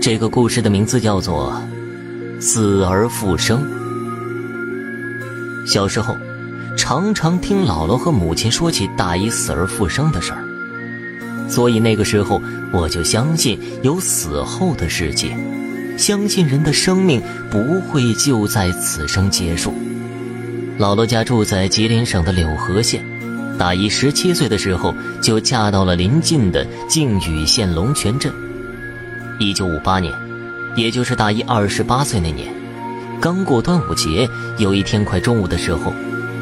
这个故事的名字叫做《死而复生》。小时候，常常听姥姥和母亲说起大姨死而复生的事儿，所以那个时候我就相信有死后的世界，相信人的生命不会就在此生结束。姥姥家住在吉林省的柳河县，大姨十七岁的时候就嫁到了邻近的靖宇县龙泉镇。一九五八年，也就是大姨二十八岁那年，刚过端午节，有一天快中午的时候，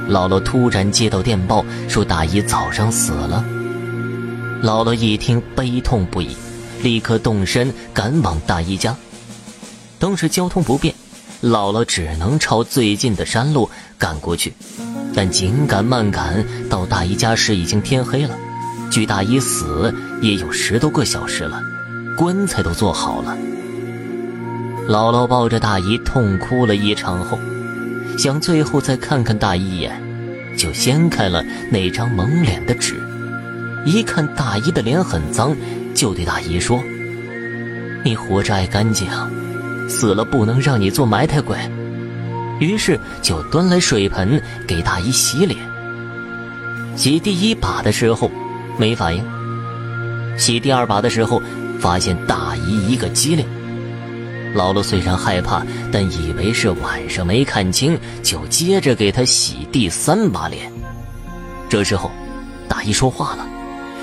姥姥突然接到电报，说大姨早上死了。姥姥一听，悲痛不已，立刻动身赶往大姨家。当时交通不便，姥姥只能朝最近的山路赶过去。但紧赶慢赶，到大姨家时已经天黑了，距大姨死也有十多个小时了。棺材都做好了，姥姥抱着大姨痛哭了一场后，想最后再看看大姨一眼，就掀开了那张蒙脸的纸，一看大姨的脸很脏，就对大姨说：“你活着爱干净，死了不能让你做埋汰鬼。”于是就端来水盆给大姨洗脸。洗第一把的时候没反应，洗第二把的时候。发现大姨一个机灵，姥姥虽然害怕，但以为是晚上没看清，就接着给她洗第三把脸。这时候，大姨说话了，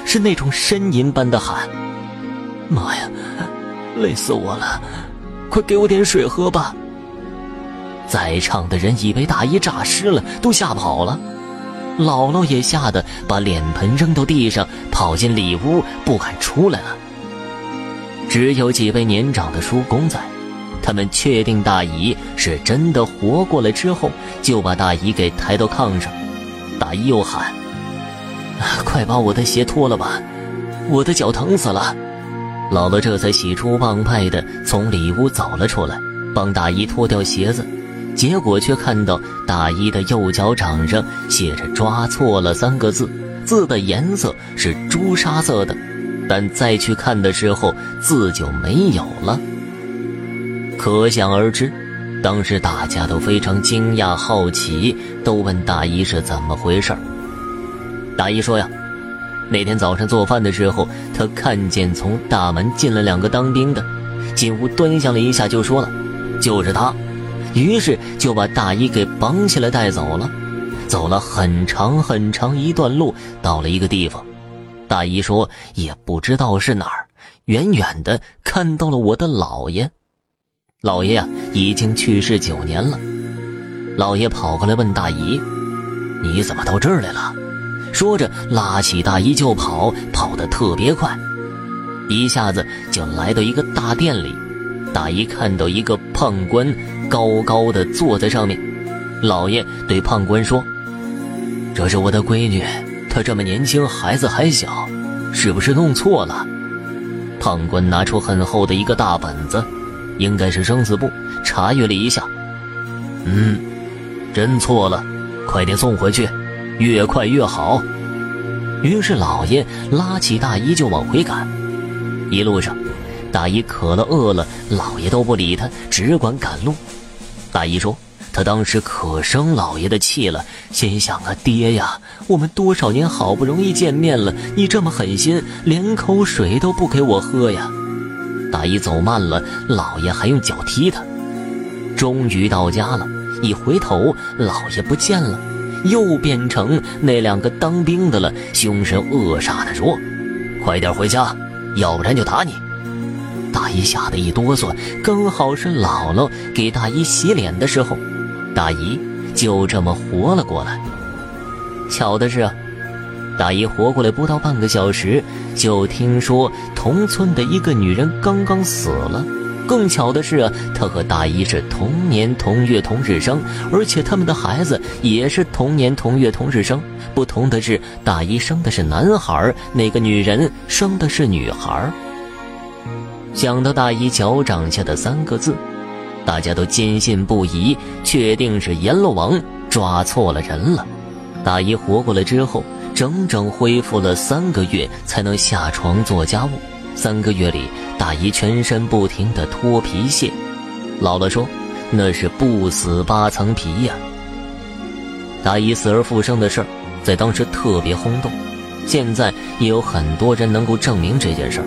是那种呻吟般的喊：“妈呀，累死我了，快给我点水喝吧！”在场的人以为大姨诈尸了，都吓跑了。姥姥也吓得把脸盆扔到地上，跑进里屋，不敢出来了。只有几位年长的叔公在，他们确定大姨是真的活过来之后，就把大姨给抬到炕上。大姨又喊：“快把我的鞋脱了吧，我的脚疼死了。”姥姥这才喜出望外的从里屋走了出来，帮大姨脱掉鞋子。结果却看到大姨的右脚掌上写着“抓错了”三个字，字的颜色是朱砂色的。但再去看的时候，字就没有了。可想而知，当时大家都非常惊讶、好奇，都问大姨是怎么回事大姨说呀，那天早上做饭的时候，她看见从大门进了两个当兵的，进屋端详了一下，就说了，就是他。于是就把大姨给绑起来带走了。走了很长很长一段路，到了一个地方。大姨说：“也不知道是哪儿，远远的看到了我的姥爷。姥爷呀，已经去世九年了。姥爷跑过来问大姨：‘你怎么到这儿来了？’说着拉起大姨就跑，跑得特别快，一下子就来到一个大殿里。大姨看到一个胖官高高的坐在上面。姥爷对胖官说：‘这是我的闺女。’”他这么年轻，孩子还小，是不是弄错了？判官拿出很厚的一个大本子，应该是生死簿，查阅了一下，嗯，真错了，快点送回去，越快越好。于是老爷拉起大姨就往回赶。一路上，大姨渴了饿了，老爷都不理他，只管赶路。大姨说。他当时可生老爷的气了，心想啊，爹呀，我们多少年好不容易见面了，你这么狠心，连口水都不给我喝呀！大姨走慢了，老爷还用脚踢他。终于到家了，一回头，老爷不见了，又变成那两个当兵的了，凶神恶煞的说：“快点回家，要不然就打你！”大姨吓得一哆嗦，刚好是姥姥给大姨洗脸的时候。大姨就这么活了过来。巧的是啊，大姨活过来不到半个小时，就听说同村的一个女人刚刚死了。更巧的是啊，她和大姨是同年同月同日生，而且他们的孩子也是同年同月同日生。不同的是，大姨生的是男孩，那个女人生的是女孩。想到大姨脚掌下的三个字。大家都坚信不疑，确定是阎罗王抓错了人了。大姨活过来之后，整整恢复了三个月才能下床做家务，三个月里，大姨全身不停的脱皮屑。姥姥说，那是不死八层皮呀。大姨死而复生的事儿，在当时特别轰动，现在也有很多人能够证明这件事儿，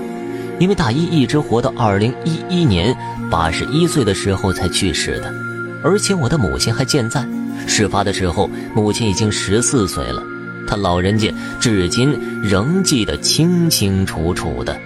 因为大一一直活到二零一一年八十一岁的时候才去世的，而且我的母亲还健在。事发的时候，母亲已经十四岁了，她老人家至今仍记得清清楚楚的。